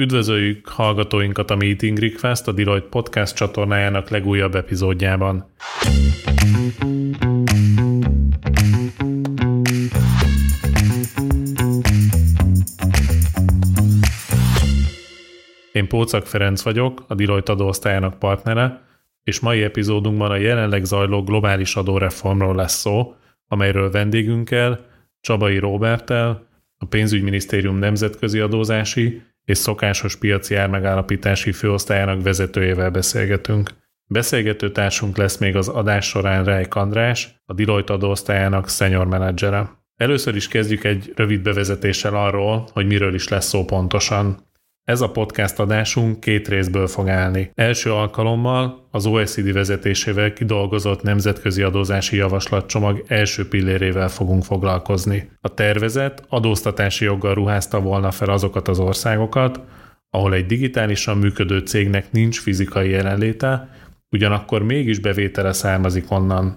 Üdvözöljük hallgatóinkat a Meeting Request, a Deloitte Podcast csatornájának legújabb epizódjában. Én Pócak Ferenc vagyok, a Deloitte adóosztályának partnere, és mai epizódunkban a jelenleg zajló globális adóreformról lesz szó, amelyről vendégünkkel, Csabai Robertel, a pénzügyminisztérium nemzetközi adózási és szokásos piaci ármegállapítási főosztályának vezetőjével beszélgetünk. Beszélgető társunk lesz még az adás során Rejk András, a Deloitte adóosztályának senior menedzsere. Először is kezdjük egy rövid bevezetéssel arról, hogy miről is lesz szó pontosan. Ez a podcast adásunk két részből fog állni. Első alkalommal az OECD vezetésével kidolgozott nemzetközi adózási javaslatcsomag első pillérével fogunk foglalkozni. A tervezet adóztatási joggal ruházta volna fel azokat az országokat, ahol egy digitálisan működő cégnek nincs fizikai jelenléte, ugyanakkor mégis bevétele származik onnan.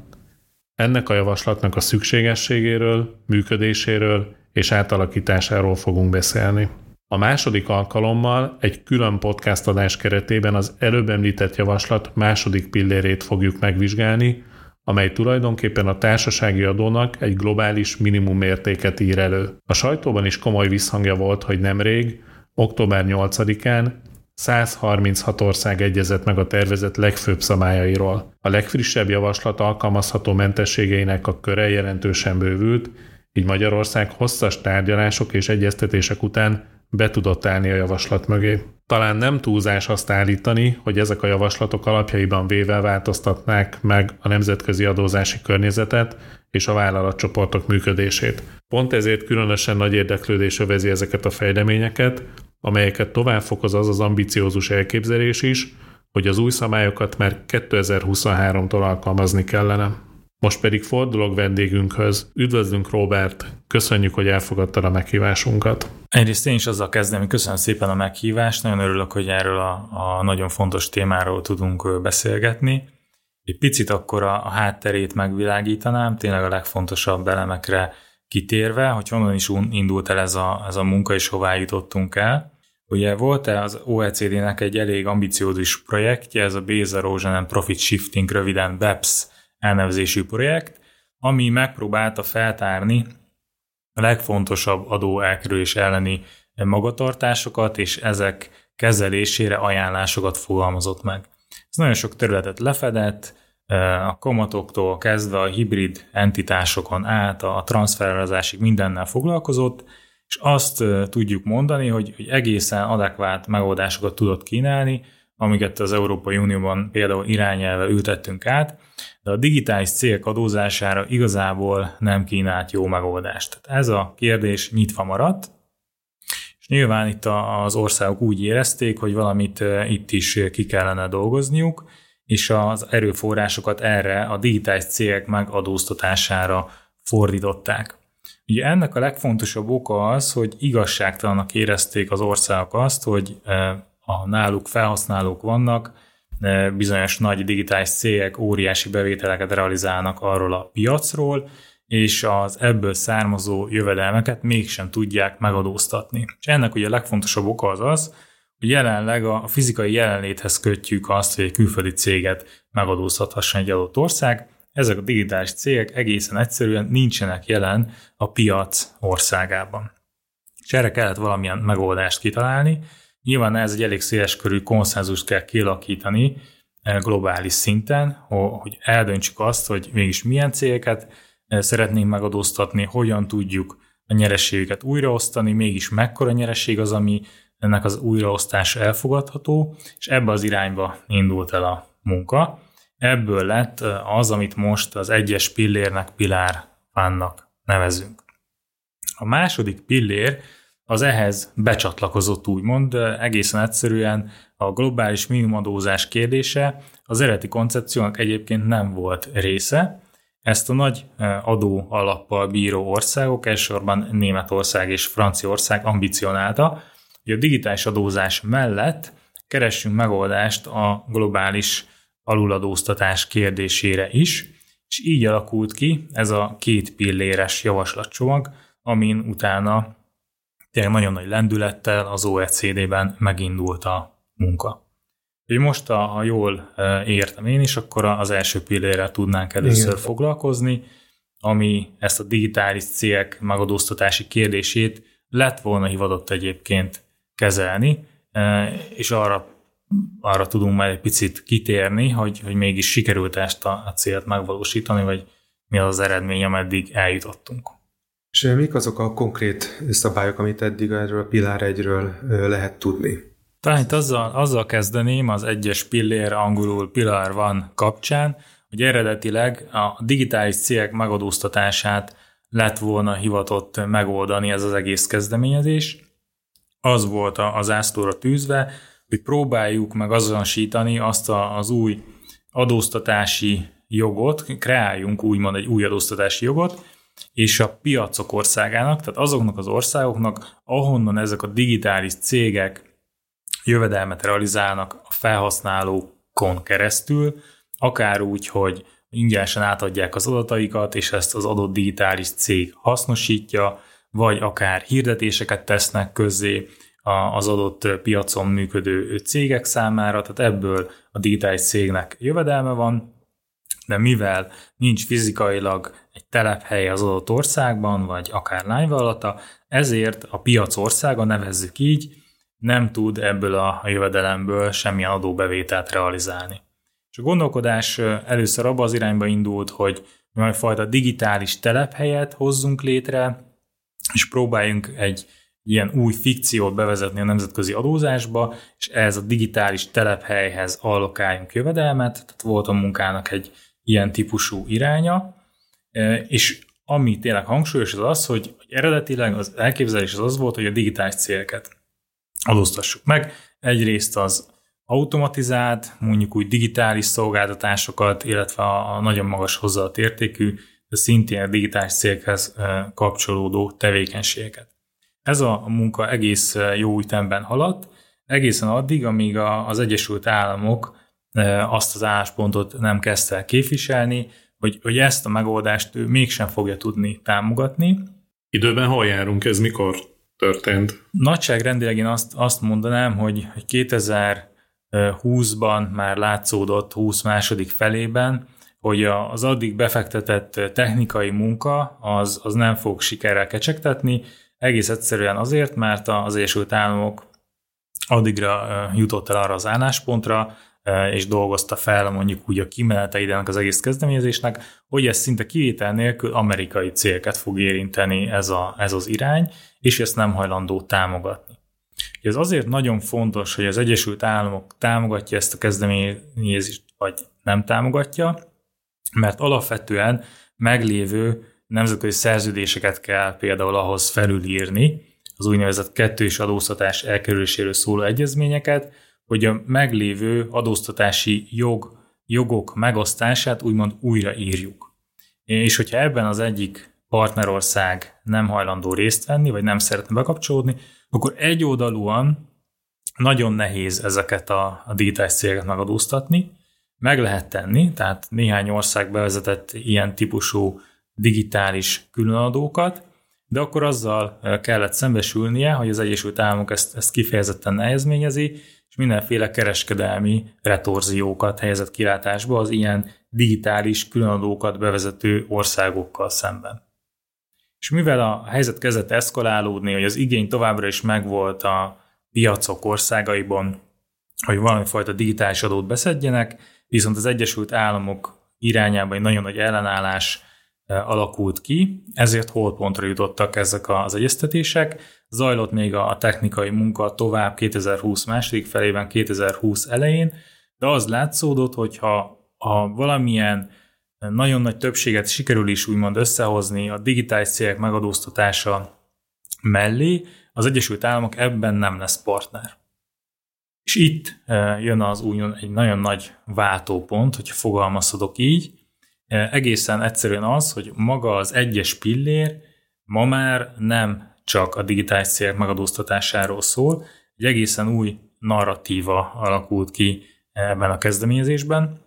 Ennek a javaslatnak a szükségességéről, működéséről és átalakításáról fogunk beszélni. A második alkalommal egy külön podcast adás keretében az előbb említett javaslat második pillérét fogjuk megvizsgálni, amely tulajdonképpen a társasági adónak egy globális minimum értéket ír elő. A sajtóban is komoly visszhangja volt, hogy nemrég, október 8-án 136 ország egyezett meg a tervezet legfőbb szabályairól. A legfrissebb javaslat alkalmazható mentességeinek a köre jelentősen bővült, így Magyarország hosszas tárgyalások és egyeztetések után be tudott állni a javaslat mögé. Talán nem túlzás azt állítani, hogy ezek a javaslatok alapjaiban véve változtatnák meg a nemzetközi adózási környezetet és a vállalatcsoportok működését. Pont ezért különösen nagy érdeklődés övezi ezeket a fejleményeket, amelyeket tovább fokoz az az ambiciózus elképzelés is, hogy az új szabályokat már 2023-tól alkalmazni kellene. Most pedig fordulok vendégünkhöz. Üdvözlünk, Robert! Köszönjük, hogy elfogadtad a meghívásunkat. Egyrészt én is azzal kezdem, hogy köszönöm szépen a meghívást, nagyon örülök, hogy erről a, a nagyon fontos témáról tudunk beszélgetni. Egy picit akkor a, a hátterét megvilágítanám, tényleg a legfontosabb elemekre kitérve, hogy honnan is indult el ez a, ez a munka, és hová jutottunk el. Ugye volt-e az OECD-nek egy elég ambiciózus projektje, ez a Base Erosion Profit Shifting, röviden BEPS elnevezésű projekt, ami megpróbálta feltárni a legfontosabb adóelkerülés elleni magatartásokat, és ezek kezelésére ajánlásokat fogalmazott meg. Ez nagyon sok területet lefedett, a kamatoktól kezdve a hibrid entitásokon át, a transferezásig mindennel foglalkozott, és azt tudjuk mondani, hogy, hogy egészen adekvát megoldásokat tudott kínálni, amiket az Európai Unióban például irányelve ültettünk át, de a digitális cégek adózására igazából nem kínált jó megoldást. Tehát ez a kérdés nyitva maradt, és nyilván itt az országok úgy érezték, hogy valamit itt is ki kellene dolgozniuk, és az erőforrásokat erre a digitális cégek megadóztatására fordították. Ugye ennek a legfontosabb oka az, hogy igazságtalanak érezték az országok azt, hogy a náluk felhasználók vannak, bizonyos nagy digitális cégek óriási bevételeket realizálnak arról a piacról, és az ebből származó jövedelmeket mégsem tudják megadóztatni. És ennek ugye a legfontosabb oka az az, hogy jelenleg a fizikai jelenléthez kötjük azt, hogy egy külföldi céget megadóztathasson egy adott ország. Ezek a digitális cégek egészen egyszerűen nincsenek jelen a piac országában. És erre kellett valamilyen megoldást kitalálni, Nyilván ez egy elég széleskörű konszenzust kell kialakítani eh, globális szinten, hogy eldöntsük azt, hogy mégis milyen cégeket eh, szeretnénk megadóztatni, hogyan tudjuk a nyerességüket újraosztani, mégis mekkora nyereség az, ami ennek az újraosztása elfogadható, és ebbe az irányba indult el a munka. Ebből lett eh, az, amit most az egyes pillérnek, pilár nevezünk. A második pillér az ehhez becsatlakozott úgymond, egészen egyszerűen a globális minimumadózás kérdése az eredeti koncepciónak egyébként nem volt része. Ezt a nagy adó alappal bíró országok, elsősorban Németország és Franciaország ambicionálta, hogy a digitális adózás mellett keressünk megoldást a globális aluladóztatás kérdésére is, és így alakult ki ez a két pilléres javaslatcsomag, amin utána tényleg nagyon nagy lendülettel az OECD-ben megindult a munka. Hogy most, ha jól értem én is, akkor az első pillérrel tudnánk először Igen. foglalkozni, ami ezt a digitális cégek megadóztatási kérdését lett volna hivatott egyébként kezelni, és arra, arra tudunk majd egy picit kitérni, hogy, hogy mégis sikerült ezt a, a célt megvalósítani, vagy mi az az eredmény, ameddig eljutottunk. És mik azok a konkrét szabályok, amit eddig erről a Pilár egyről lehet tudni? Talán itt azzal, azzal kezdeném az egyes pillér, angolul Pillar van kapcsán, hogy eredetileg a digitális cégek megadóztatását lett volna hivatott megoldani ez az egész kezdeményezés. Az volt az ászlóra tűzve, hogy próbáljuk meg azonosítani azt az új adóztatási jogot, kreáljunk úgymond egy új adóztatási jogot, és a piacok országának, tehát azoknak az országoknak, ahonnan ezek a digitális cégek jövedelmet realizálnak a felhasználókon keresztül, akár úgy, hogy ingyenesen átadják az adataikat, és ezt az adott digitális cég hasznosítja, vagy akár hirdetéseket tesznek közzé az adott piacon működő cégek számára, tehát ebből a digitális cégnek jövedelme van, de mivel nincs fizikailag egy telephelye az adott országban, vagy akár lányvállalata, ezért a piac országa, nevezzük így, nem tud ebből a jövedelemből semmilyen adóbevételt realizálni. És a gondolkodás először abba az irányba indult, hogy majd fajta digitális telephelyet hozzunk létre, és próbáljunk egy ilyen új fikciót bevezetni a nemzetközi adózásba, és ehhez a digitális telephelyhez allokáljunk jövedelmet, tehát volt a munkának egy ilyen típusú iránya, és ami tényleg hangsúlyos az az, hogy, eredetileg az elképzelés az az volt, hogy a digitális céleket adóztassuk meg. Egyrészt az automatizált, mondjuk úgy digitális szolgáltatásokat, illetve a, a nagyon magas hozzáadott értékű, de szintén a digitális céghez kapcsolódó tevékenységeket. Ez a munka egész jó ütemben haladt, egészen addig, amíg az Egyesült Államok azt az álláspontot nem kezdte el képviselni, hogy, hogy ezt a megoldást ő mégsem fogja tudni támogatni. Időben hol járunk, ez mikor történt? Nagyságrendileg én azt, azt mondanám, hogy 2020-ban már látszódott 20 második felében, hogy az addig befektetett technikai munka az, az nem fog sikerrel kecsegtetni, egész egyszerűen azért, mert az Egyesült Államok addigra jutott el arra az álláspontra, és dolgozta fel mondjuk úgy a kimeneteidenek az egész kezdeményezésnek, hogy ez szinte kivétel nélkül amerikai célket fog érinteni ez, a, ez az irány, és ezt nem hajlandó támogatni. Ez azért nagyon fontos, hogy az Egyesült Államok támogatja ezt a kezdeményezést, vagy nem támogatja, mert alapvetően meglévő nemzetközi szerződéseket kell például ahhoz felülírni, az úgynevezett kettős adóztatás elkerüléséről szóló egyezményeket, hogy a meglévő adóztatási jog, jogok megosztását úgymond újraírjuk. És hogyha ebben az egyik partnerország nem hajlandó részt venni, vagy nem szeretne bekapcsolódni, akkor egyoldalúan nagyon nehéz ezeket a, a digitális cégeket megadóztatni. Meg lehet tenni, tehát néhány ország bevezetett ilyen típusú digitális különadókat, de akkor azzal kellett szembesülnie, hogy az Egyesült Államok ezt, ezt kifejezetten nehezményezi, és mindenféle kereskedelmi retorziókat helyezett kilátásba az ilyen digitális különadókat bevezető országokkal szemben. És mivel a helyzet kezdett eszkalálódni, hogy az igény továbbra is megvolt a piacok országaiban, hogy valamifajta digitális adót beszedjenek, viszont az Egyesült Államok irányában egy nagyon nagy ellenállás alakult ki, ezért holpontra jutottak ezek az egyeztetések. Zajlott még a technikai munka tovább 2020 második felében, 2020 elején, de az látszódott, hogy ha, valamilyen nagyon nagy többséget sikerül is úgymond összehozni a digitális cégek megadóztatása mellé, az Egyesült Államok ebben nem lesz partner. És itt jön az úgymond egy nagyon nagy váltópont, hogyha fogalmazhatok így, egészen egyszerűen az, hogy maga az egyes pillér ma már nem csak a digitális cégek megadóztatásáról szól, egy egészen új narratíva alakult ki ebben a kezdeményezésben,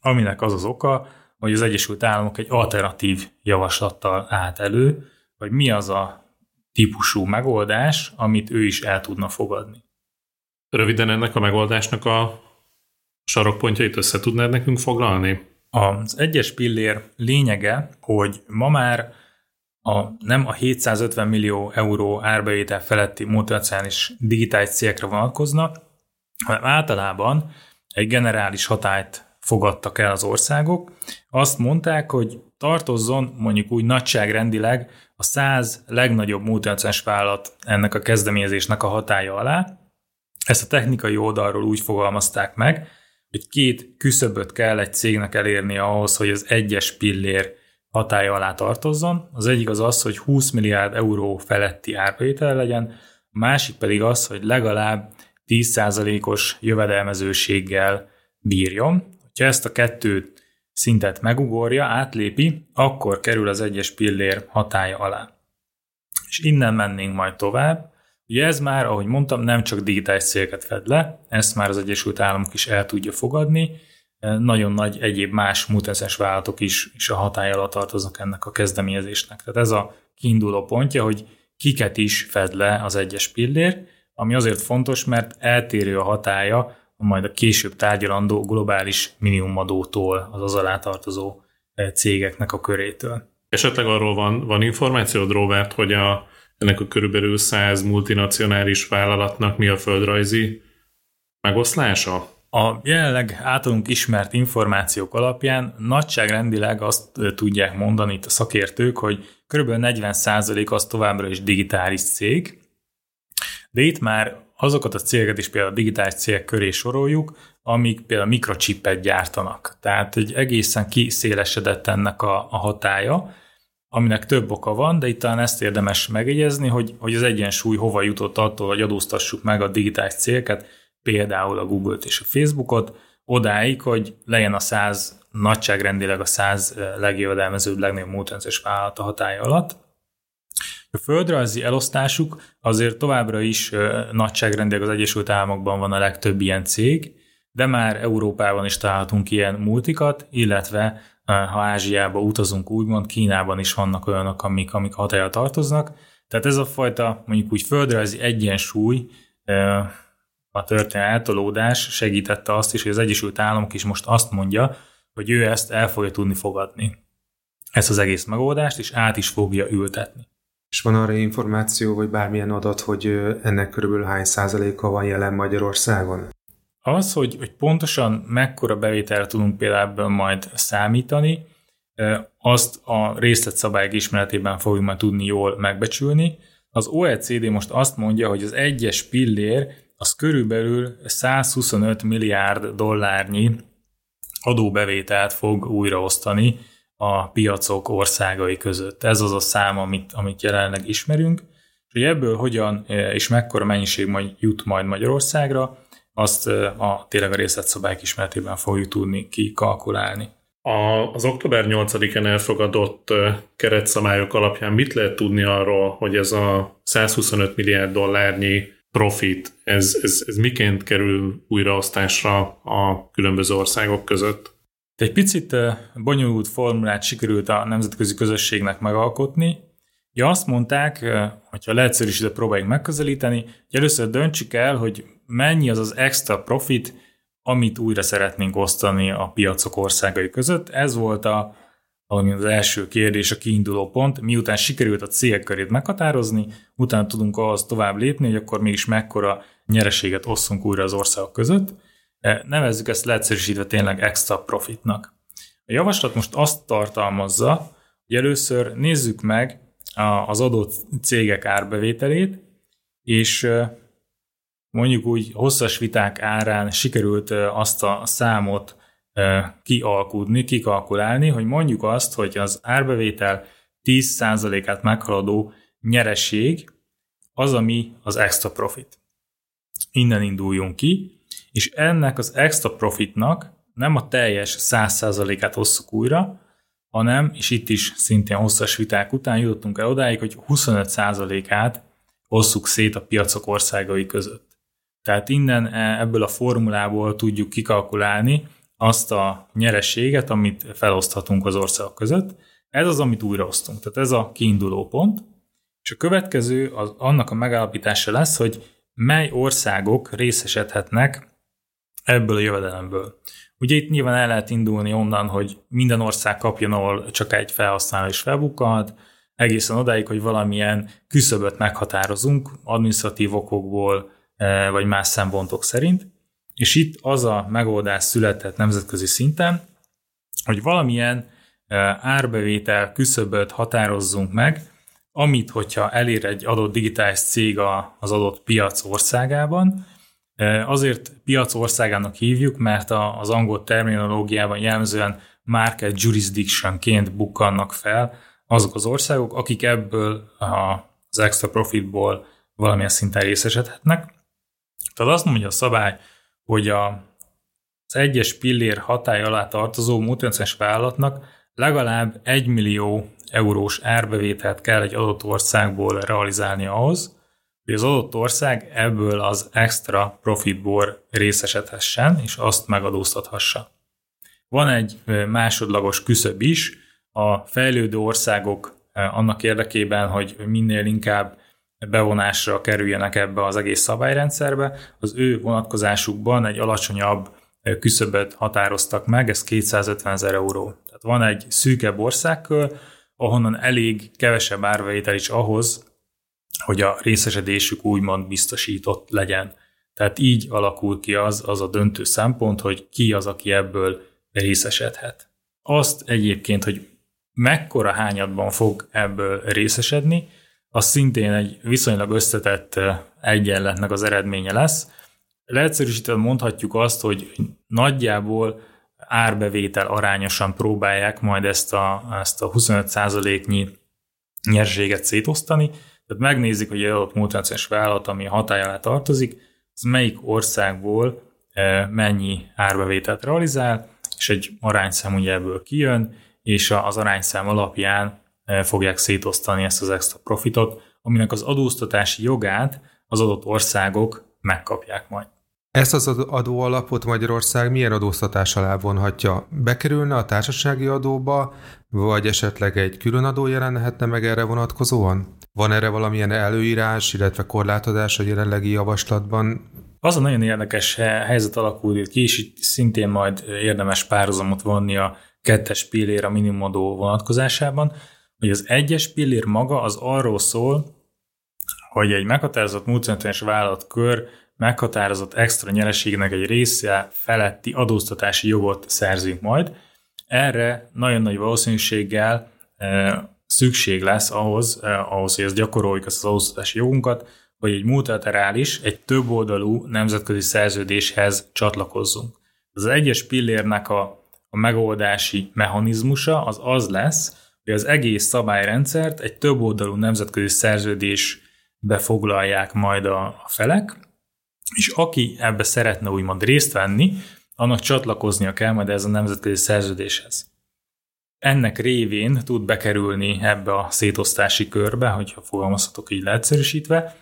aminek az az oka, hogy az Egyesült Államok egy alternatív javaslattal állt elő, hogy mi az a típusú megoldás, amit ő is el tudna fogadni. Röviden ennek a megoldásnak a sarokpontjait össze tudnád nekünk foglalni? Az egyes pillér lényege, hogy ma már a, nem a 750 millió euró árbevétel feletti multinacionális digitális cégekre vonatkoznak, hanem általában egy generális hatályt fogadtak el az országok. Azt mondták, hogy tartozzon mondjuk úgy nagyságrendileg a 100 legnagyobb multinacionális vállalat ennek a kezdeményezésnek a hatája alá. Ezt a technikai oldalról úgy fogalmazták meg, hogy két küszöböt kell egy cégnek elérni ahhoz, hogy az egyes pillér hatája alá tartozzon. Az egyik az az, hogy 20 milliárd euró feletti árbevétel legyen, a másik pedig az, hogy legalább 10%-os jövedelmezőséggel bírjon. Ha ezt a kettőt szintet megugorja, átlépi, akkor kerül az egyes pillér hatája alá. És innen mennénk majd tovább. Ugye ez már, ahogy mondtam, nem csak digitális célket fed le, ezt már az Egyesült Államok is el tudja fogadni, nagyon nagy egyéb más muteszes vállalatok is, is a hatály alatt tartoznak ennek a kezdeményezésnek. Tehát ez a kiinduló pontja, hogy kiket is fed le az egyes pillér, ami azért fontos, mert eltérő a hatája majd a később tárgyalandó globális minimumadótól, az az alá tartozó eh, cégeknek a körétől. Esetleg arról van, van információd, Robert, hogy a, ennek a körülbelül 100 multinacionális vállalatnak mi a földrajzi megoszlása? A jelenleg általunk ismert információk alapján nagyságrendileg azt tudják mondani itt a szakértők, hogy kb. 40% az továbbra is digitális cég, de itt már azokat a cégeket is például a digitális cégek köré soroljuk, amik például mikrocsipet gyártanak. Tehát egy egészen kiszélesedett ennek a, a hatája, aminek több oka van, de itt talán ezt érdemes megjegyezni, hogy, hogy az egyensúly hova jutott attól, hogy adóztassuk meg a digitális cégeket, például a Google-t és a Facebookot, odáig, hogy legyen a száz nagyságrendileg a száz eh, legjövedelmezőbb, legnagyobb multinacionális vállalat a hatája alatt, a földrajzi elosztásuk azért továbbra is nagyságrendileg az Egyesült Államokban van a legtöbb ilyen cég, de már Európában is találhatunk ilyen multikat, illetve ha Ázsiába utazunk úgymond, Kínában is vannak olyanok, amik, amik hatája tartoznak. Tehát ez a fajta mondjuk úgy földrajzi egyensúly, a történelmi eltolódás segítette azt is, hogy az Egyesült Államok is most azt mondja, hogy ő ezt el fogja tudni fogadni. Ezt az egész megoldást, és át is fogja ültetni. És van arra információ, vagy bármilyen adat, hogy ennek körülbelül hány százaléka van jelen Magyarországon? Az, hogy, hogy pontosan mekkora bevételre tudunk például majd számítani, azt a részletszabályok ismeretében fogjuk majd tudni jól megbecsülni. Az OECD most azt mondja, hogy az egyes pillér az körülbelül 125 milliárd dollárnyi adóbevételt fog újraosztani a piacok országai között. Ez az a szám, amit, amit jelenleg ismerünk, és hogy ebből hogyan és mekkora mennyiség majd jut majd Magyarországra, azt a tényleg a részletszabályok ismeretében fogjuk tudni kikalkulálni. A, az október 8-án elfogadott keretszabályok alapján mit lehet tudni arról, hogy ez a 125 milliárd dollárnyi profit, ez, ez, ez miként kerül újraosztásra a különböző országok között? Egy picit bonyolult formulát sikerült a nemzetközi közösségnek megalkotni. Ja, azt mondták, hogyha leegyszerűsítve próbáljuk megközelíteni, hogy először döntsük el, hogy mennyi az az extra profit, amit újra szeretnénk osztani a piacok országai között. Ez volt a, az első kérdés, a kiinduló pont. Miután sikerült a cégek körét meghatározni, utána tudunk ahhoz tovább lépni, hogy akkor mégis mekkora nyereséget osszunk újra az országok között. E, nevezzük ezt leegyszerűsítve tényleg extra profitnak. A javaslat most azt tartalmazza, hogy először nézzük meg az adott cégek árbevételét, és e, mondjuk úgy hosszas viták árán sikerült azt a számot kialkudni, kikalkulálni, hogy mondjuk azt, hogy az árbevétel 10%-át meghaladó nyereség az, ami az extra profit. Innen induljunk ki, és ennek az extra profitnak nem a teljes 100%-át hosszuk újra, hanem, és itt is szintén hosszas viták után jutottunk el odáig, hogy 25%-át hosszuk szét a piacok országai között. Tehát innen e, ebből a formulából tudjuk kikalkulálni azt a nyereséget, amit feloszthatunk az országok között. Ez az, amit újraosztunk. Tehát ez a kiinduló pont. És a következő az annak a megállapítása lesz, hogy mely országok részesedhetnek ebből a jövedelemből. Ugye itt nyilván el lehet indulni onnan, hogy minden ország kapjon, ahol csak egy felhasználó is felbukkanhat, egészen odáig, hogy valamilyen küszöböt meghatározunk administratív okokból, vagy más szempontok szerint. És itt az a megoldás született nemzetközi szinten, hogy valamilyen eh, árbevétel küszöböt határozzunk meg, amit, hogyha elér egy adott digitális cég az adott piac országában, Azért piac országának hívjuk, mert az angol terminológiában jellemzően market jurisdictionként bukkannak fel azok az országok, akik ebből az extra profitból valamilyen szinten részesedhetnek. Tehát azt mondja a szabály, hogy a, az egyes pillér hatály alá tartozó multinacionális vállalatnak legalább 1 millió eurós árbevételt kell egy adott országból realizálni ahhoz, hogy az adott ország ebből az extra profitból részesedhessen, és azt megadóztathassa. Van egy másodlagos küszöb is, a fejlődő országok annak érdekében, hogy minél inkább bevonásra kerüljenek ebbe az egész szabályrendszerbe, az ő vonatkozásukban egy alacsonyabb küszöböt határoztak meg, ez 250 ezer euró. Tehát van egy szűkebb országkör, ahonnan elég kevesebb árvétel is ahhoz, hogy a részesedésük úgymond biztosított legyen. Tehát így alakul ki az, az a döntő szempont, hogy ki az, aki ebből részesedhet. Azt egyébként, hogy mekkora hányadban fog ebből részesedni, az szintén egy viszonylag összetett egyenletnek az eredménye lesz. Leegyszerűsítve mondhatjuk azt, hogy nagyjából árbevétel arányosan próbálják majd ezt a, ezt a 25%-nyi nyerséget szétosztani, tehát megnézik, hogy egy adott multinacionális vállalat, ami alá tartozik, az melyik országból mennyi árbevételt realizál, és egy arányszám ugye ebből kijön, és az arányszám alapján fogják szétosztani ezt az extra profitot, aminek az adóztatási jogát az adott országok megkapják majd. Ezt az adóalapot Magyarország milyen adóztatás alá vonhatja? Bekerülne a társasági adóba, vagy esetleg egy külön adó jelenhetne meg erre vonatkozóan? Van erre valamilyen előírás, illetve korlátozás a jelenlegi javaslatban? Az a nagyon érdekes helyzet alakult ki, és itt szintén majd érdemes párhuzamot vonni a kettes pillér a minimumadó vonatkozásában, hogy az egyes pillér maga az arról szól, hogy egy meghatározott multinacionális vállalatkör meghatározott extra nyereségnek egy része feletti adóztatási jogot szerzünk majd. Erre nagyon nagy valószínűséggel eh, szükség lesz ahhoz, eh, ahhoz, hogy ezt gyakoroljuk ezt az adóztatási jogunkat, hogy egy multilaterális, egy többoldalú nemzetközi szerződéshez csatlakozzunk. Az egyes pillérnek a, a megoldási mechanizmusa az az lesz, hogy az egész szabályrendszert egy többoldalú nemzetközi szerződésbe foglalják majd a, a felek, és aki ebbe szeretne úgymond részt venni, annak csatlakoznia kell majd ez a nemzetközi szerződéshez. Ennek révén tud bekerülni ebbe a szétosztási körbe, hogyha fogalmazhatok így leegyszerűsítve,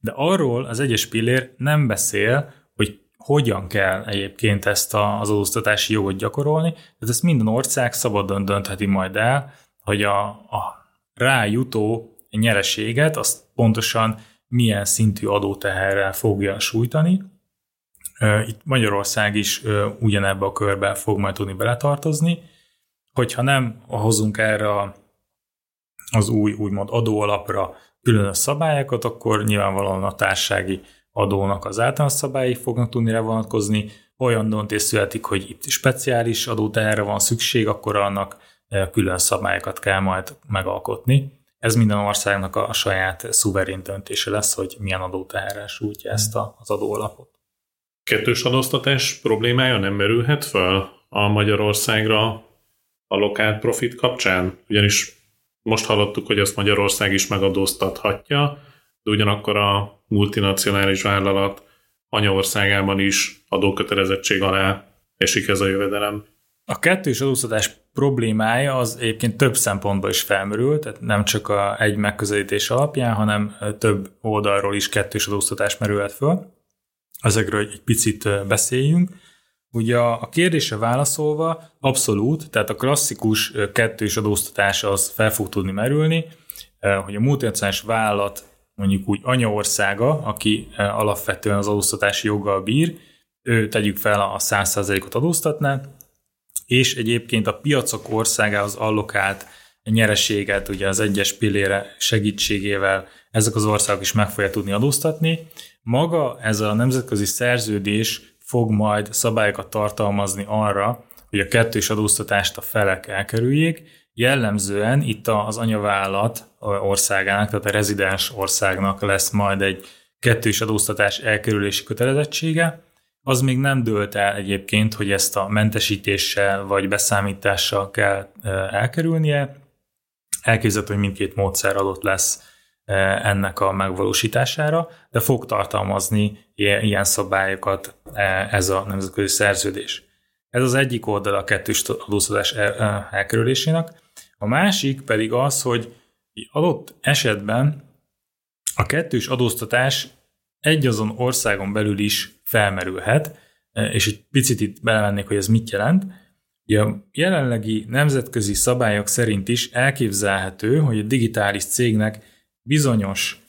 de arról az egyes pillér nem beszél, hogy hogyan kell egyébként ezt az adóztatási jogot gyakorolni, tehát ezt minden ország szabadon döntheti majd el, hogy a, a rájutó nyereséget azt pontosan milyen szintű adóteherrel fogja sújtani. Itt Magyarország is ugyanebbe a körbe fog majd tudni beletartozni, hogyha nem hozunk erre az új úgymond adóalapra különös szabályokat, akkor nyilvánvalóan a társági adónak az általános szabályai fognak tudni rá vonatkozni. Olyan döntés születik, hogy itt speciális adóteherre van szükség, akkor annak külön szabályokat kell majd megalkotni. Ez minden országnak a saját szuverén döntése lesz, hogy milyen adóteherrel sújtja ezt az adóalapot. Kettős adóztatás problémája nem merülhet fel a Magyarországra a lokál profit kapcsán? Ugyanis most hallottuk, hogy azt Magyarország is megadóztathatja, de ugyanakkor a multinacionális vállalat anyaországában is adókötelezettség alá esik ez a jövedelem. A kettős adóztatás problémája az egyébként több szempontból is felmerül, tehát nem csak a egy megközelítés alapján, hanem több oldalról is kettős adóztatás merülhet föl. Ezekről egy picit beszéljünk. Ugye a kérdésre válaszolva abszolút, tehát a klasszikus kettős adóztatás az fel fog tudni merülni, hogy a multinacionális vállalat mondjuk úgy anyaországa, aki alapvetően az adóztatási joggal bír, ő tegyük fel a 100%-ot adóztatná, és egyébként a piacok országához allokált nyereséget ugye az egyes pillére segítségével ezek az országok is meg fogja tudni adóztatni. Maga ez a nemzetközi szerződés fog majd szabályokat tartalmazni arra, hogy a kettős adóztatást a felek elkerüljék. Jellemzően itt az anyavállalat országának, tehát a rezidens országnak lesz majd egy kettős adóztatás elkerülési kötelezettsége, az még nem dőlt el egyébként, hogy ezt a mentesítéssel vagy beszámítással kell elkerülnie. Elképzelhető, hogy mindkét módszer adott lesz ennek a megvalósítására, de fog tartalmazni ilyen szabályokat ez a nemzetközi szerződés. Ez az egyik oldal a kettős adóztatás elkerülésének. A másik pedig az, hogy adott esetben a kettős adóztatás egy azon országon belül is felmerülhet, e, és egy picit itt belemennék, hogy ez mit jelent. A jelenlegi nemzetközi szabályok szerint is elképzelhető, hogy a digitális cégnek bizonyos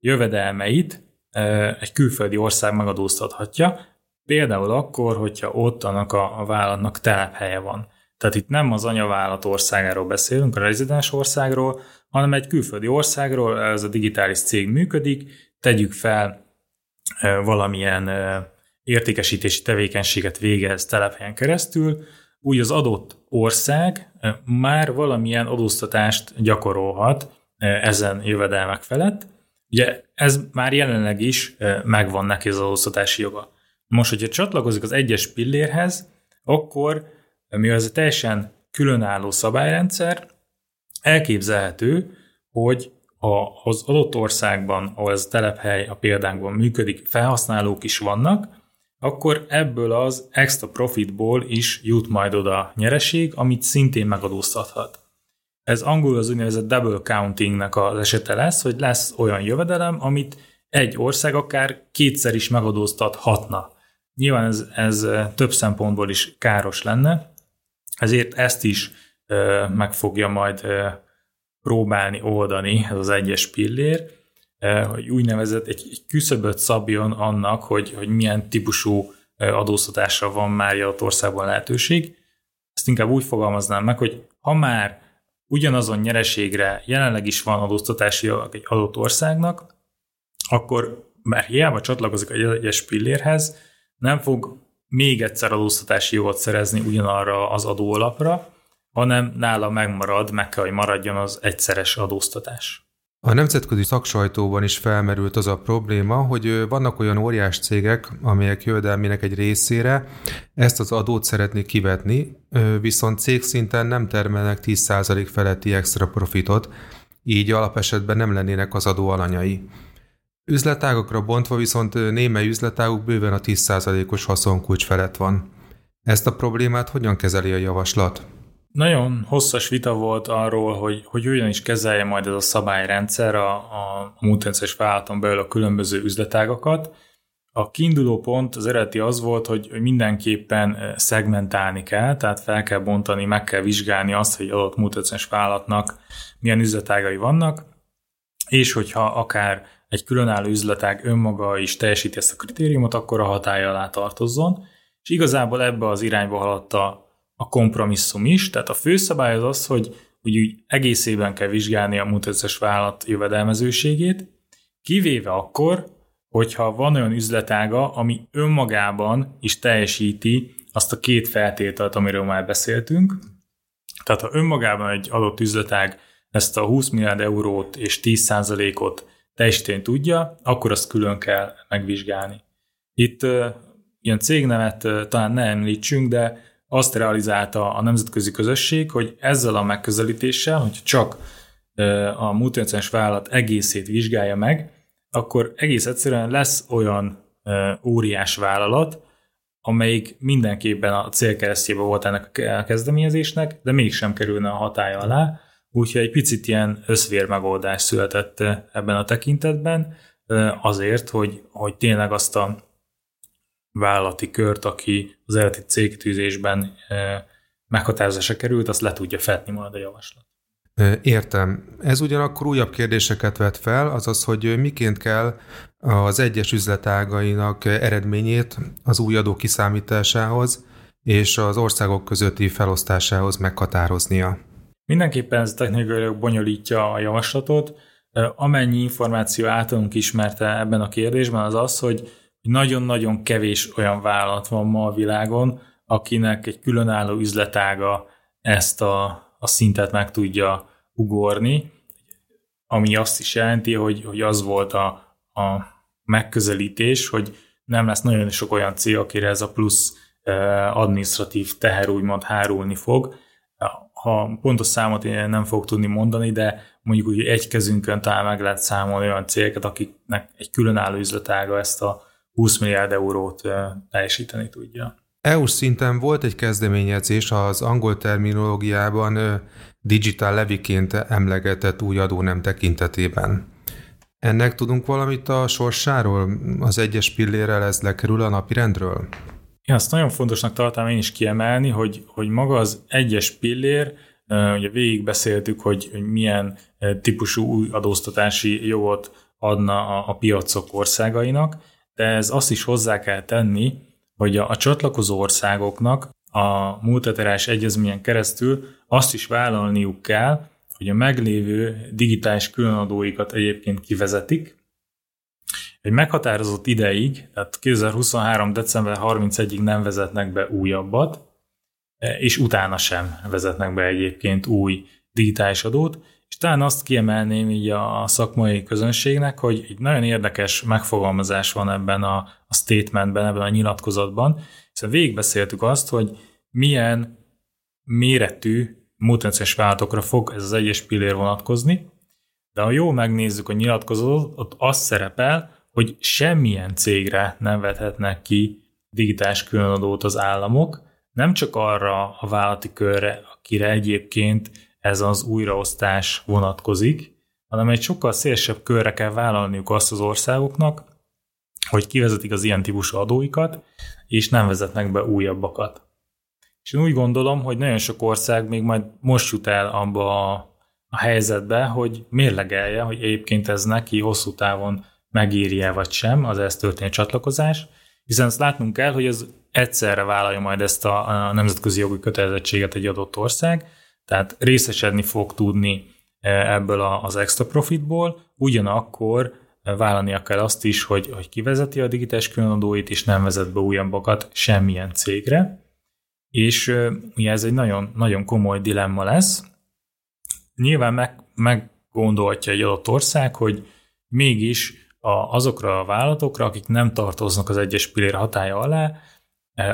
jövedelmeit e, egy külföldi ország megadóztathatja, például akkor, hogyha ott annak a, a vállalatnak telephelye van. Tehát itt nem az anyavállalat országáról beszélünk, a rezidens országról, hanem egy külföldi országról, ez a digitális cég működik, tegyük fel, valamilyen értékesítési tevékenységet végez telephelyen keresztül, úgy az adott ország már valamilyen adóztatást gyakorolhat ezen jövedelmek felett. Ugye ez már jelenleg is megvan neki az adóztatási joga. Most, hogyha csatlakozik az egyes pillérhez, akkor, mivel ez egy teljesen különálló szabályrendszer, elképzelhető, hogy a, az adott országban, ahol ez a telephely a példánkban működik, felhasználók is vannak, akkor ebből az extra profitból is jut majd oda nyereség, amit szintén megadóztathat. Ez angolul az úgynevezett double countingnek az esete lesz, hogy lesz olyan jövedelem, amit egy ország akár kétszer is megadóztathatna. Nyilván ez, ez több szempontból is káros lenne, ezért ezt is meg fogja majd próbálni oldani, ez az egyes pillér, eh, hogy úgynevezett egy, egy küszöböt szabjon annak, hogy, hogy milyen típusú eh, adóztatásra van már adott országban lehetőség. Ezt inkább úgy fogalmaznám meg, hogy ha már ugyanazon nyereségre jelenleg is van adóztatási egy adott országnak, akkor már hiába csatlakozik egy egyes pillérhez, nem fog még egyszer adóztatási jogot szerezni ugyanarra az adóalapra, hanem nála megmarad, meg kell, hogy maradjon az egyszeres adóztatás. A nemzetközi szaksajtóban is felmerült az a probléma, hogy vannak olyan óriás cégek, amelyek jövedelmének egy részére ezt az adót szeretnék kivetni, viszont cégszinten nem termelnek 10% feletti extra profitot, így alapesetben nem lennének az adó alanyai. Üzletágokra bontva viszont némely üzletáguk bőven a 10%-os haszonkulcs felett van. Ezt a problémát hogyan kezeli a javaslat? Nagyon hosszas vita volt arról, hogy, hogy hogyan is kezelje majd ez a szabályrendszer a, a multinacionális vállalaton belül a különböző üzletágakat. A kiinduló pont az eredeti az volt, hogy mindenképpen eh, szegmentálni kell, tehát fel kell bontani, meg kell vizsgálni azt, hogy adott multinacionális vállalatnak milyen üzletágai vannak, és hogyha akár egy különálló üzletág önmaga is teljesíti ezt a kritériumot, akkor a hatája alá tartozzon. És igazából ebbe az irányba haladt a a kompromisszum is, tehát a főszabály az az, hogy, hogy úgy egészében kell vizsgálni a mutatás vállalat jövedelmezőségét, kivéve akkor, hogyha van olyan üzletága, ami önmagában is teljesíti azt a két feltételt, amiről már beszéltünk. Tehát ha önmagában egy adott üzletág ezt a 20 milliárd eurót és 10%-ot teljesíteni tudja, akkor azt külön kell megvizsgálni. Itt ilyen cégnevet uh, talán ne említsünk, de azt realizálta a nemzetközi közösség, hogy ezzel a megközelítéssel, hogy csak a multinacionális vállalat egészét vizsgálja meg, akkor egész egyszerűen lesz olyan óriás vállalat, amelyik mindenképpen a célkeresztjében volt ennek a kezdeményezésnek, de mégsem kerülne a hatája alá, úgyhogy egy picit ilyen összvér megoldás született ebben a tekintetben, azért, hogy, hogy tényleg azt a vállalati kört, aki az eredeti cégtűzésben meghatározásra került, azt le tudja fetni majd a javaslat. Értem. Ez ugyanakkor újabb kérdéseket vet fel, azaz, hogy miként kell az egyes üzletágainak eredményét az új adó kiszámításához és az országok közötti felosztásához meghatároznia. Mindenképpen ez technikailag bonyolítja a javaslatot. Amennyi információ általunk ismerte ebben a kérdésben az az, hogy nagyon-nagyon kevés olyan vállalat van ma a világon, akinek egy különálló üzletága ezt a, a szintet meg tudja ugorni, ami azt is jelenti, hogy, hogy az volt a, a megközelítés, hogy nem lesz nagyon sok olyan cég, akire ez a plusz administratív teher úgymond hárulni fog. Ha pontos számot én nem fog tudni mondani, de mondjuk úgy egy kezünkön talán meg lehet számolni olyan cégeket, akiknek egy különálló üzletága ezt a 20 milliárd eurót teljesíteni tudja. EU-s szinten volt egy kezdeményezés az angol terminológiában digital leviként emlegetett új adónem tekintetében. Ennek tudunk valamit a sorsáról? Az egyes pillérrel ez lekerül a napirendről? Én azt nagyon fontosnak tartom én is kiemelni, hogy, hogy maga az egyes pillér, ugye végig beszéltük, hogy, hogy milyen típusú új adóztatási jogot adna a, a piacok országainak, de ez azt is hozzá kell tenni, hogy a, a csatlakozó országoknak a multilaterális egyezményen keresztül azt is vállalniuk kell, hogy a meglévő digitális különadóikat egyébként kivezetik, egy meghatározott ideig, tehát 2023. december 31-ig nem vezetnek be újabbat, és utána sem vezetnek be egyébként új digitális adót, és talán azt kiemelném így a szakmai közönségnek, hogy egy nagyon érdekes megfogalmazás van ebben a, a statementben, ebben a nyilatkozatban, hiszen végigbeszéltük azt, hogy milyen méretű multinacionális vállalatokra fog ez az egyes pillér vonatkozni, de ha jól megnézzük a nyilatkozatot, ott az szerepel, hogy semmilyen cégre nem vethetnek ki digitális különadót az államok, nem csak arra a vállalati körre, akire egyébként ez az újraosztás vonatkozik, hanem egy sokkal szélesebb körre kell vállalniuk azt az országoknak, hogy kivezetik az ilyen típusú adóikat, és nem vezetnek be újabbakat. És én úgy gondolom, hogy nagyon sok ország még majd most jut el abba a, a helyzetbe, hogy mérlegelje, hogy egyébként ez neki hosszú távon megírja vagy sem az ezt történő csatlakozás, hiszen azt látnunk kell, hogy ez egyszerre vállalja majd ezt a, a nemzetközi jogi kötelezettséget egy adott ország, tehát részesedni fog tudni e, ebből az extra profitból, ugyanakkor vállalnia kell azt is, hogy, hogy kivezeti a digitális különadóit, és nem vezet be újabbakat semmilyen cégre. És ugye ez egy nagyon, nagyon komoly dilemma lesz. Nyilván meg, meggondolhatja egy adott ország, hogy mégis a, azokra a vállalatokra, akik nem tartoznak az egyes pillér hatája alá, e,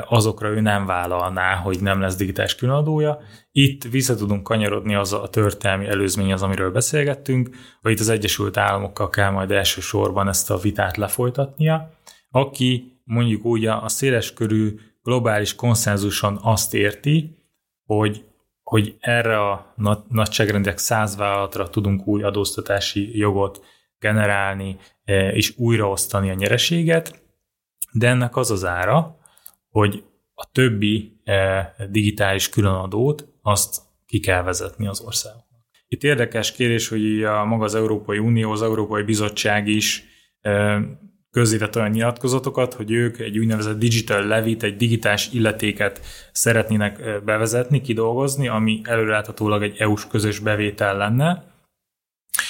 azokra ő nem vállalná, hogy nem lesz digitális különadója. Itt vissza tudunk kanyarodni az a történelmi előzmény, az, amiről beszélgettünk, hogy itt az Egyesült Államokkal kell majd elsősorban ezt a vitát lefolytatnia, aki mondjuk úgy a széleskörű globális konszenzuson azt érti, hogy, hogy erre a nagyságrendek száz vállalatra tudunk új adóztatási jogot generálni e, és újraosztani a nyereséget, de ennek az az ára, hogy a többi e, digitális különadót azt ki kell vezetni az országoknak. Itt érdekes kérdés, hogy a maga az Európai Unió, az Európai Bizottság is e, közzétett olyan nyilatkozatokat, hogy ők egy úgynevezett digital levit, egy digitális illetéket szeretnének bevezetni, kidolgozni, ami előreláthatólag egy EU-s közös bevétel lenne,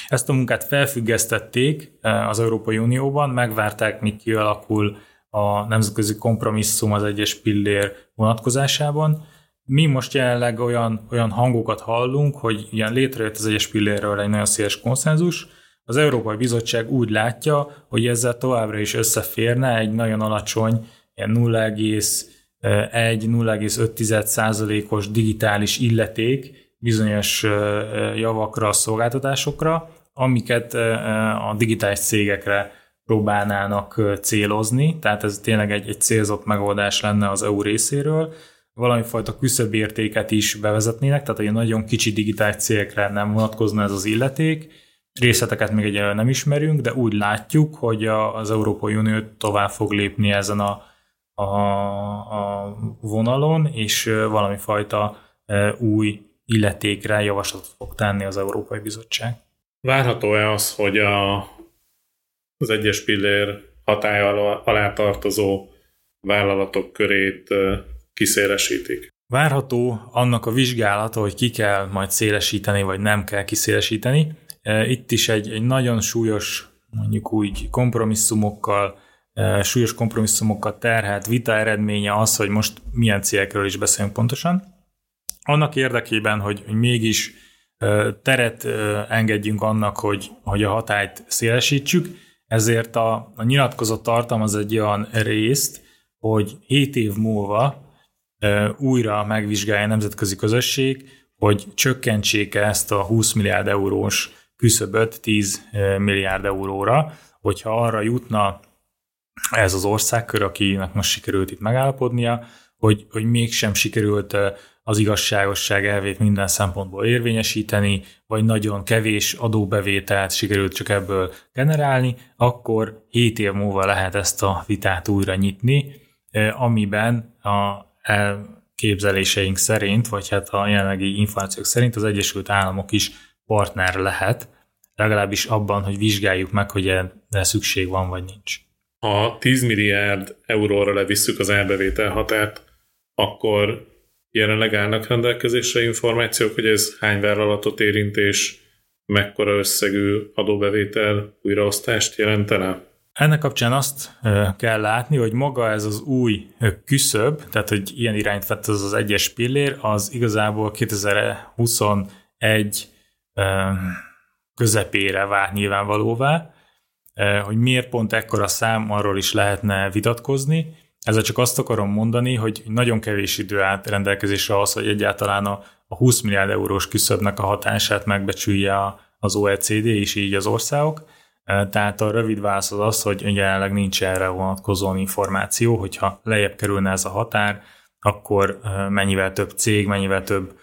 ezt a munkát felfüggesztették eh, az Európai Unióban, megvárták, míg kialakul a nemzetközi kompromisszum az egyes pillér vonatkozásában. Mi most jelenleg olyan, olyan hangokat hallunk, hogy ilyen létrejött az egyes pillérről egy nagyon széles konszenzus. Az Európai Bizottság úgy látja, hogy ezzel továbbra is összeférne egy nagyon alacsony, ilyen 0,1-0,5 os digitális illeték bizonyos javakra, szolgáltatásokra, amiket a digitális cégekre próbálnának célozni, tehát ez tényleg egy, egy célzott megoldás lenne az EU részéről, valami fajta küszöbértéket is bevezetnének, tehát egy nagyon kicsi digitális cégekre nem vonatkozna ez az illeték, részleteket még egyelőre nem ismerünk, de úgy látjuk, hogy az Európai Unió tovább fog lépni ezen a, a, a vonalon, és valami fajta új illetékre javaslatot fog tenni az Európai Bizottság. Várható-e az, hogy a, az egyes pillér hatája alá tartozó vállalatok körét kiszélesítik? Várható annak a vizsgálata, hogy ki kell majd szélesíteni, vagy nem kell kiszélesíteni. Itt is egy, egy nagyon súlyos, mondjuk úgy kompromisszumokkal, súlyos kompromisszumokkal terhelt vita eredménye az, hogy most milyen célekről is beszélünk pontosan. Annak érdekében, hogy mégis teret engedjünk annak, hogy, hogy a hatályt szélesítsük, ezért a, a nyilatkozat tartalmaz egy olyan részt, hogy 7 év múlva újra megvizsgálja a nemzetközi közösség, hogy csökkentsék ezt a 20 milliárd eurós küszöböt 10 milliárd euróra, hogyha arra jutna ez az országkör, akinek most sikerült itt megállapodnia, hogy, hogy mégsem sikerült az igazságosság elvét minden szempontból érvényesíteni, vagy nagyon kevés adóbevételt sikerült csak ebből generálni, akkor 7 év múlva lehet ezt a vitát újra nyitni, amiben a elképzeléseink szerint, vagy hát a jelenlegi információk szerint az Egyesült Államok is partner lehet, legalábbis abban, hogy vizsgáljuk meg, hogy erre szükség van, vagy nincs. Ha 10 milliárd euróra levisszük az elbevétel határt, akkor jelenleg állnak rendelkezésre információk, hogy ez hány vállalatot érint, és mekkora összegű adóbevétel újraosztást jelentene? Ennek kapcsán azt kell látni, hogy maga ez az új küszöb, tehát hogy ilyen irányt vett az az egyes pillér, az igazából 2021 közepére vált nyilvánvalóvá, hogy miért pont ekkora szám, arról is lehetne vitatkozni. Ezzel csak azt akarom mondani, hogy nagyon kevés idő állt rendelkezésre az, hogy egyáltalán a, 20 milliárd eurós küszöbnek a hatását megbecsülje az OECD és így az országok. Tehát a rövid válasz az az, hogy jelenleg nincs erre vonatkozó információ, hogyha lejjebb kerülne ez a határ, akkor mennyivel több cég, mennyivel több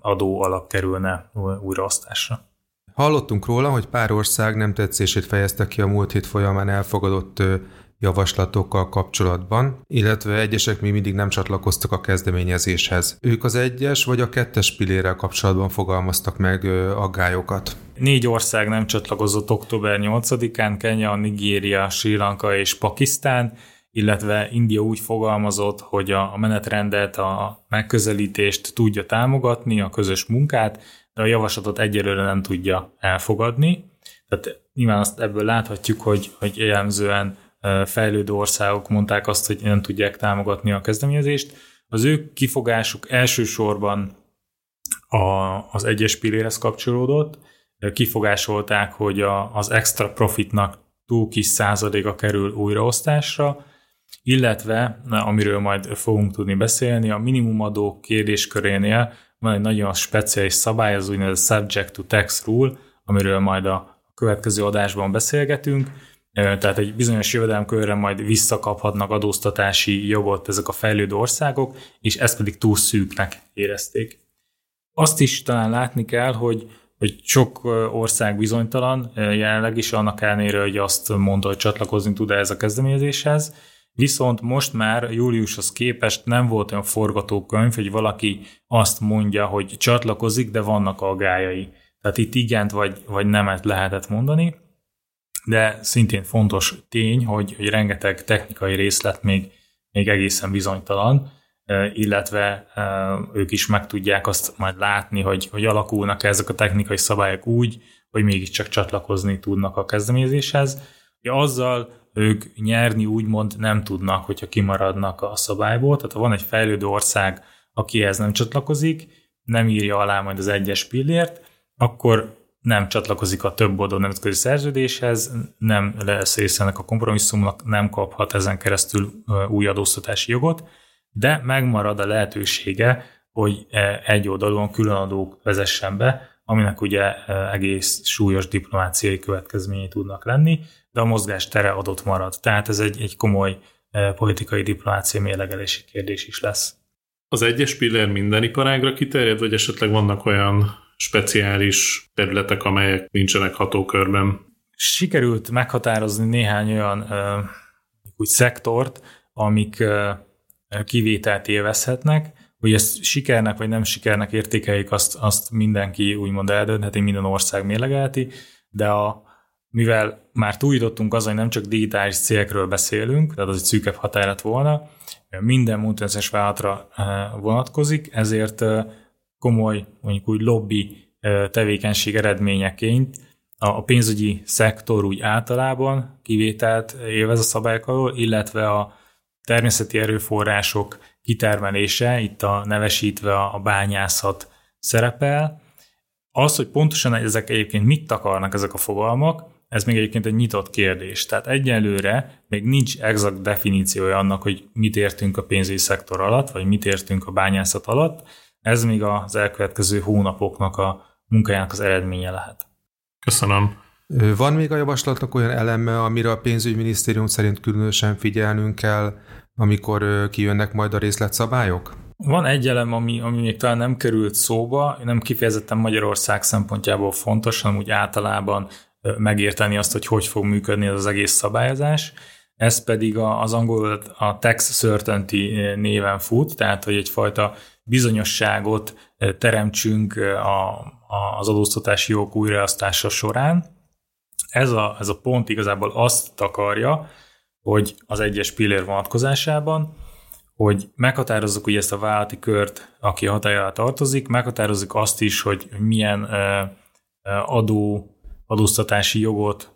adó alap kerülne újraosztásra. Hallottunk róla, hogy pár ország nem tetszését fejezte ki a múlt hét folyamán elfogadott javaslatokkal kapcsolatban, illetve egyesek még mindig nem csatlakoztak a kezdeményezéshez. Ők az egyes vagy a kettes pillérrel kapcsolatban fogalmaztak meg aggályokat. Négy ország nem csatlakozott október 8-án, Kenya, Nigéria, Sri Lanka és Pakisztán, illetve India úgy fogalmazott, hogy a menetrendet, a megközelítést tudja támogatni, a közös munkát, de a javaslatot egyelőre nem tudja elfogadni. Tehát nyilván azt ebből láthatjuk, hogy, hogy jellemzően fejlődő országok mondták azt, hogy nem tudják támogatni a kezdeményezést. Az ő kifogásuk elsősorban a, az egyes pillérhez kapcsolódott, kifogásolták, hogy a, az extra profitnak túl kis százaléka kerül újraosztásra, illetve, amiről majd fogunk tudni beszélni, a minimumadó kérdéskörénél van egy nagyon speciális szabály, az úgynevezett subject to tax rule, amiről majd a következő adásban beszélgetünk, tehát egy bizonyos jövedelemkörre majd visszakaphatnak adóztatási jogot ezek a fejlődő országok, és ezt pedig túl szűknek érezték. Azt is talán látni kell, hogy, hogy sok ország bizonytalan, jelenleg is annak ellenére, hogy azt mondta, hogy csatlakozni tud ez a kezdeményezéshez, viszont most már júliushoz képest nem volt olyan forgatókönyv, hogy valaki azt mondja, hogy csatlakozik, de vannak aggájai. Tehát itt igent vagy, vagy nemet lehetett mondani, de szintén fontos tény, hogy, hogy rengeteg technikai részlet még, még egészen bizonytalan, illetve ők is meg tudják azt majd látni, hogy, hogy alakulnak ezek a technikai szabályok úgy, hogy mégiscsak csatlakozni tudnak a kezdeményezéshez. Ja, azzal ők nyerni úgymond nem tudnak, hogyha kimaradnak a szabályból. Tehát ha van egy fejlődő ország, akihez nem csatlakozik, nem írja alá majd az egyes pillért, akkor nem csatlakozik a több oldal nemzetközi szerződéshez, nem lesz része ennek a kompromisszumnak, nem kaphat ezen keresztül új adóztatási jogot, de megmarad a lehetősége, hogy e, egy oldalon különadók vezessen be, aminek ugye egész súlyos diplomáciai következményei tudnak lenni, de a mozgás tere adott marad. Tehát ez egy, egy komoly politikai diplomáciai mérlegelési kérdés is lesz. Az egyes pillér minden iparágra kiterjed, vagy esetleg vannak olyan speciális területek, amelyek nincsenek hatókörben. Sikerült meghatározni néhány olyan úgy szektort, amik kivételt élvezhetnek. hogy ezt sikernek vagy nem sikernek értékeljük, azt, azt mindenki úgymond eldöntheti, minden ország mérlegelheti, de a, mivel már túljutottunk azon, hogy nem csak digitális cégekről beszélünk, tehát az egy szűkebb határat volna, minden multinacionális vállalatra vonatkozik, ezért komoly, mondjuk úgy lobby tevékenység eredményeként a pénzügyi szektor úgy általában kivételt élvez a szabályok alól, illetve a természeti erőforrások kitermelése, itt a nevesítve a bányászat szerepel. Az, hogy pontosan ezek egyébként mit takarnak ezek a fogalmak, ez még egyébként egy nyitott kérdés. Tehát egyelőre még nincs exakt definíciója annak, hogy mit értünk a pénzügyi szektor alatt, vagy mit értünk a bányászat alatt. Ez még az elkövetkező hónapoknak a munkájának az eredménye lehet. Köszönöm. Van még a javaslatnak olyan eleme, amire a pénzügyminisztérium szerint különösen figyelnünk kell, amikor kijönnek majd a részletszabályok? Van egy elem, ami, ami még talán nem került szóba, nem kifejezetten Magyarország szempontjából fontos, hanem úgy általában megérteni azt, hogy hogy fog működni az, az egész szabályozás. Ez pedig az angol a tax certainty néven fut, tehát hogy egyfajta bizonyosságot teremtsünk a, a, az adóztatási jogok újraasztása során. Ez a, ez a pont igazából azt takarja, hogy az egyes pillér vonatkozásában, hogy meghatározzuk ugye ezt a vállalati kört, aki a hatájára tartozik, meghatározzuk azt is, hogy milyen adó, adóztatási jogot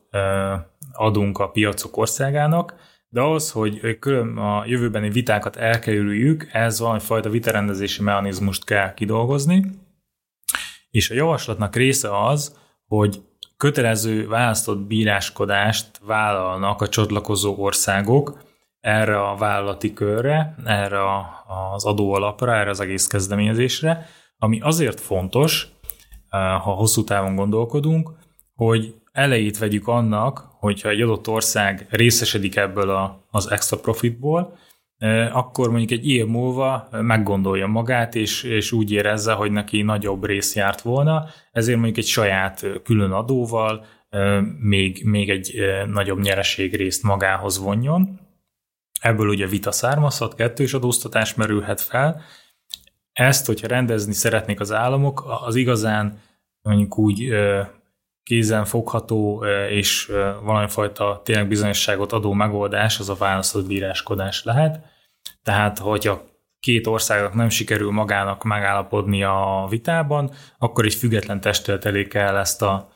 adunk a piacok országának, de az, hogy külön a jövőbeni vitákat elkerüljük, ez valamifajta vitarendezési mechanizmust kell kidolgozni, és a javaslatnak része az, hogy kötelező választott bíráskodást vállalnak a csatlakozó országok erre a vállalati körre, erre az adóalapra, erre az egész kezdeményezésre, ami azért fontos, eh, ha hosszú távon gondolkodunk, hogy elejét vegyük annak, hogyha egy adott ország részesedik ebből a, az extra profitból, akkor mondjuk egy év múlva meggondolja magát, és, és úgy érezze, hogy neki nagyobb rész járt volna, ezért mondjuk egy saját külön adóval még, még egy nagyobb nyereség részt magához vonjon. Ebből ugye vita származhat, kettős adóztatás merülhet fel. Ezt, hogyha rendezni szeretnék az államok, az igazán mondjuk úgy kézen fogható és valamifajta tényleg bizonyosságot adó megoldás az a választott bíráskodás lehet. Tehát, hogyha két országnak nem sikerül magának megállapodni a vitában, akkor egy független testület elé kell ezt a,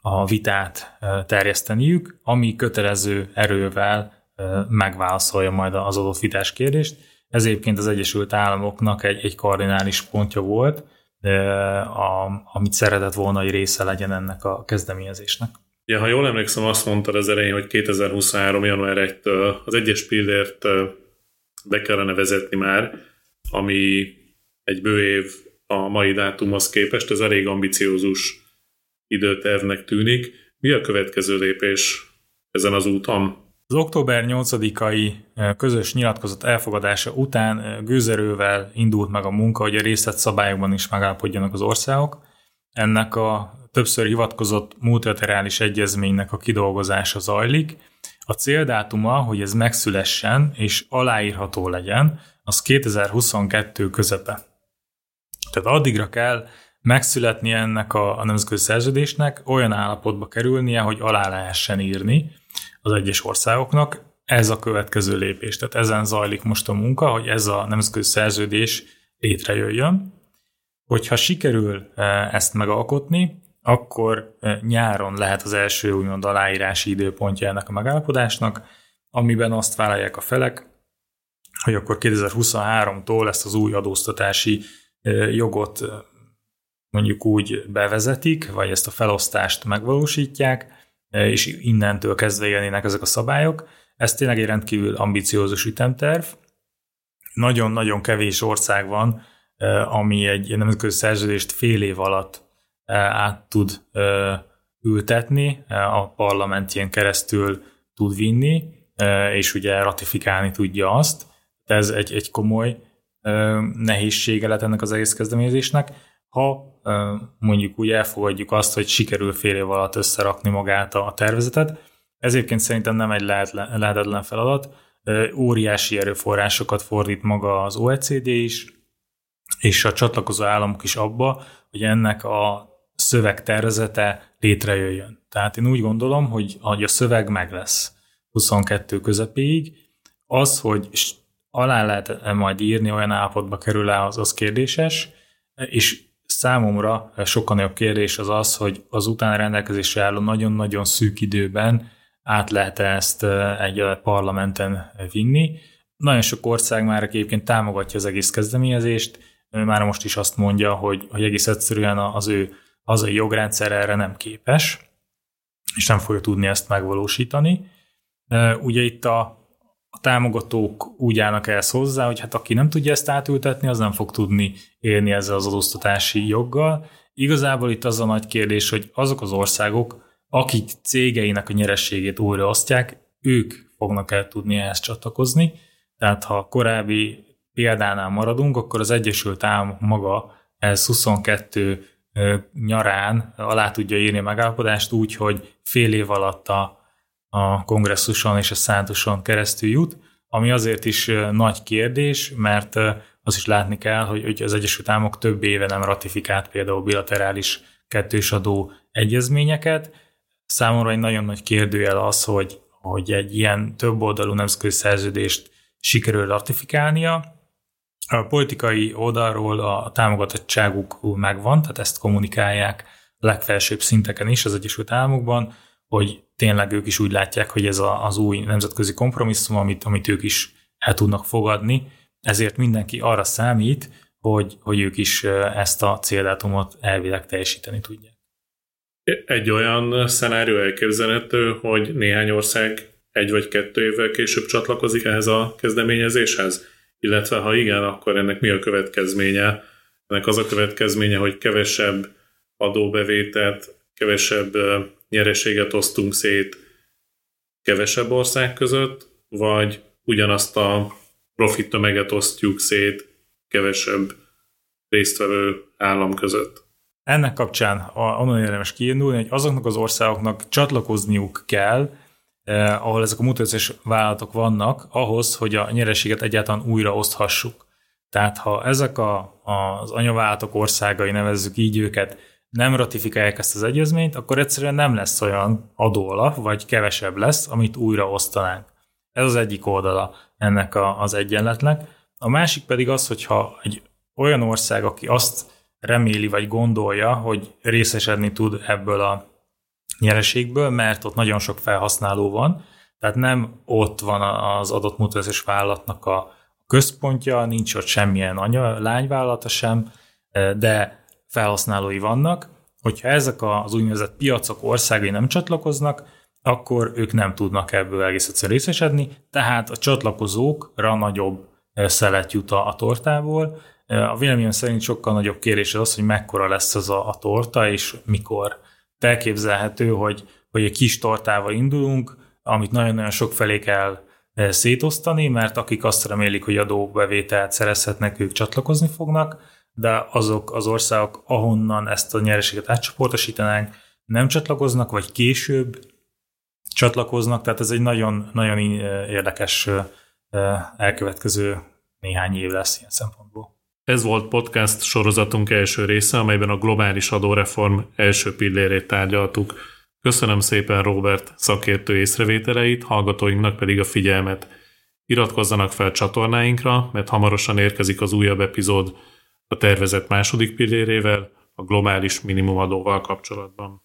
a vitát terjeszteniük, ami kötelező erővel megválaszolja majd az adott vitás kérdést. Ez egyébként az Egyesült Államoknak egy, egy kardinális pontja volt, a, amit szeretett volna, hogy része legyen ennek a kezdeményezésnek. Ja, ha jól emlékszem, azt mondtad az elején, hogy 2023. január 1-től az egyes pillért be kellene vezetni már, ami egy bő év a mai dátumhoz képest, ez elég ambiciózus időtervnek tűnik. Mi a következő lépés ezen az úton? Az október 8-ai közös nyilatkozat elfogadása után gőzerővel indult meg a munka, hogy a részlet szabályokban is megállapodjanak az országok. Ennek a többször hivatkozott multilaterális egyezménynek a kidolgozása zajlik. A céldátuma, hogy ez megszülessen és aláírható legyen, az 2022 közepe. Tehát addigra kell megszületni ennek a, a nemzetközi szerződésnek, olyan állapotba kerülnie, hogy alá lehessen írni, az egyes országoknak. Ez a következő lépés. Tehát ezen zajlik most a munka, hogy ez a nemzetközi szerződés létrejöjjön. Hogyha sikerül e, ezt megalkotni, akkor e, nyáron lehet az első úgymond aláírási időpontja ennek a megállapodásnak, amiben azt vállalják a felek, hogy akkor 2023-tól ezt az új adóztatási e, jogot mondjuk úgy bevezetik, vagy ezt a felosztást megvalósítják, és innentől kezdve élnének ezek a szabályok. Ez tényleg egy rendkívül ambiciózus ütemterv. Nagyon-nagyon kevés ország van, ami egy nemzetközi szerződést fél év alatt át tud ültetni, a parlamentjén keresztül tud vinni, és ugye ratifikálni tudja azt. Ez egy, egy komoly nehézsége lett ennek az egész kezdeményezésnek ha mondjuk úgy elfogadjuk azt, hogy sikerül fél év alatt összerakni magát a tervezetet. Ez egyébként szerintem nem egy lehetetlen feladat. Óriási erőforrásokat fordít maga az OECD is, és a csatlakozó államok is abba, hogy ennek a szövegtervezete létrejöjjön. Tehát én úgy gondolom, hogy, hogy a szöveg meg lesz 22 közepéig. Az, hogy alá lehet majd írni, olyan állapotba kerül el, az, az kérdéses, és számomra sokkal nagyobb kérdés az az, hogy az utána rendelkezésre álló nagyon-nagyon szűk időben át lehet ezt egy parlamenten vinni. Nagyon sok ország már egyébként támogatja az egész kezdeményezést, már most is azt mondja, hogy, hogy egész egyszerűen az ő hazai jogrendszer erre nem képes, és nem fogja tudni ezt megvalósítani. Ugye itt a, a támogatók úgy állnak ehhez hozzá, hogy hát aki nem tudja ezt átültetni, az nem fog tudni élni ezzel az adóztatási joggal. Igazából itt az a nagy kérdés, hogy azok az országok, akik cégeinek a nyerességét újraosztják, ők fognak el tudni ehhez csatlakozni. Tehát ha korábbi példánál maradunk, akkor az Egyesült Államok maga ez 22 nyarán alá tudja írni a megállapodást úgy, hogy fél év alatt a, a kongresszuson és a szántuson keresztül jut, ami azért is nagy kérdés, mert az is látni kell, hogy, az Egyesült Államok több éve nem ratifikált például bilaterális kettős adó egyezményeket. Számomra egy nagyon nagy kérdőjel az, hogy, hogy egy ilyen több oldalú nemzetközi szerződést sikerül ratifikálnia, a politikai oldalról a támogatottságuk megvan, tehát ezt kommunikálják legfelsőbb szinteken is az Egyesült Államokban, hogy tényleg ők is úgy látják, hogy ez a, az új nemzetközi kompromisszum, amit, amit ők is el tudnak fogadni, ezért mindenki arra számít, hogy, hogy ők is ezt a céldátumot elvileg teljesíteni tudják. Egy olyan szenárió elképzelhető, hogy néhány ország egy vagy kettő évvel később csatlakozik ehhez a kezdeményezéshez? illetve ha igen, akkor ennek mi a következménye? Ennek az a következménye, hogy kevesebb adóbevételt, kevesebb nyereséget osztunk szét kevesebb ország között, vagy ugyanazt a profit tömeget osztjuk szét kevesebb résztvevő állam között. Ennek kapcsán onnan érdemes kiindulni, hogy azoknak az országoknak csatlakozniuk kell, eh, ahol ezek a mutációs vállalatok vannak, ahhoz, hogy a nyereséget egyáltalán újra oszthassuk. Tehát ha ezek a, az anyavállalatok országai, nevezzük így őket, nem ratifikálják ezt az egyezményt, akkor egyszerűen nem lesz olyan adóalap, vagy kevesebb lesz, amit újra osztanánk. Ez az egyik oldala ennek a, az egyenletnek. A másik pedig az, hogyha egy olyan ország, aki azt reméli vagy gondolja, hogy részesedni tud ebből a nyereségből, mert ott nagyon sok felhasználó van, tehát nem ott van az adott mutatás vállalatnak a központja, nincs ott semmilyen anya, lányvállalata sem, de felhasználói vannak. Hogyha ezek az úgynevezett piacok országai nem csatlakoznak, akkor ők nem tudnak ebből egész egyszer részesedni, tehát a csatlakozókra nagyobb szelet jut a tortából. A véleményem szerint sokkal nagyobb kérés az hogy mekkora lesz ez a, a torta, és mikor elképzelhető, hogy, hogy egy kis tortával indulunk, amit nagyon-nagyon sok felé kell eh, szétosztani, mert akik azt remélik, hogy adóbevételt szerezhetnek, ők csatlakozni fognak, de azok az országok, ahonnan ezt a nyereséget átcsoportosítanánk, nem csatlakoznak, vagy később csatlakoznak, tehát ez egy nagyon, nagyon érdekes elkövetkező néhány év lesz ilyen szempontból. Ez volt podcast sorozatunk első része, amelyben a globális adóreform első pillérét tárgyaltuk. Köszönöm szépen Robert szakértő észrevételeit, hallgatóinknak pedig a figyelmet. Iratkozzanak fel csatornáinkra, mert hamarosan érkezik az újabb epizód a tervezett második pillérével, a globális minimumadóval kapcsolatban.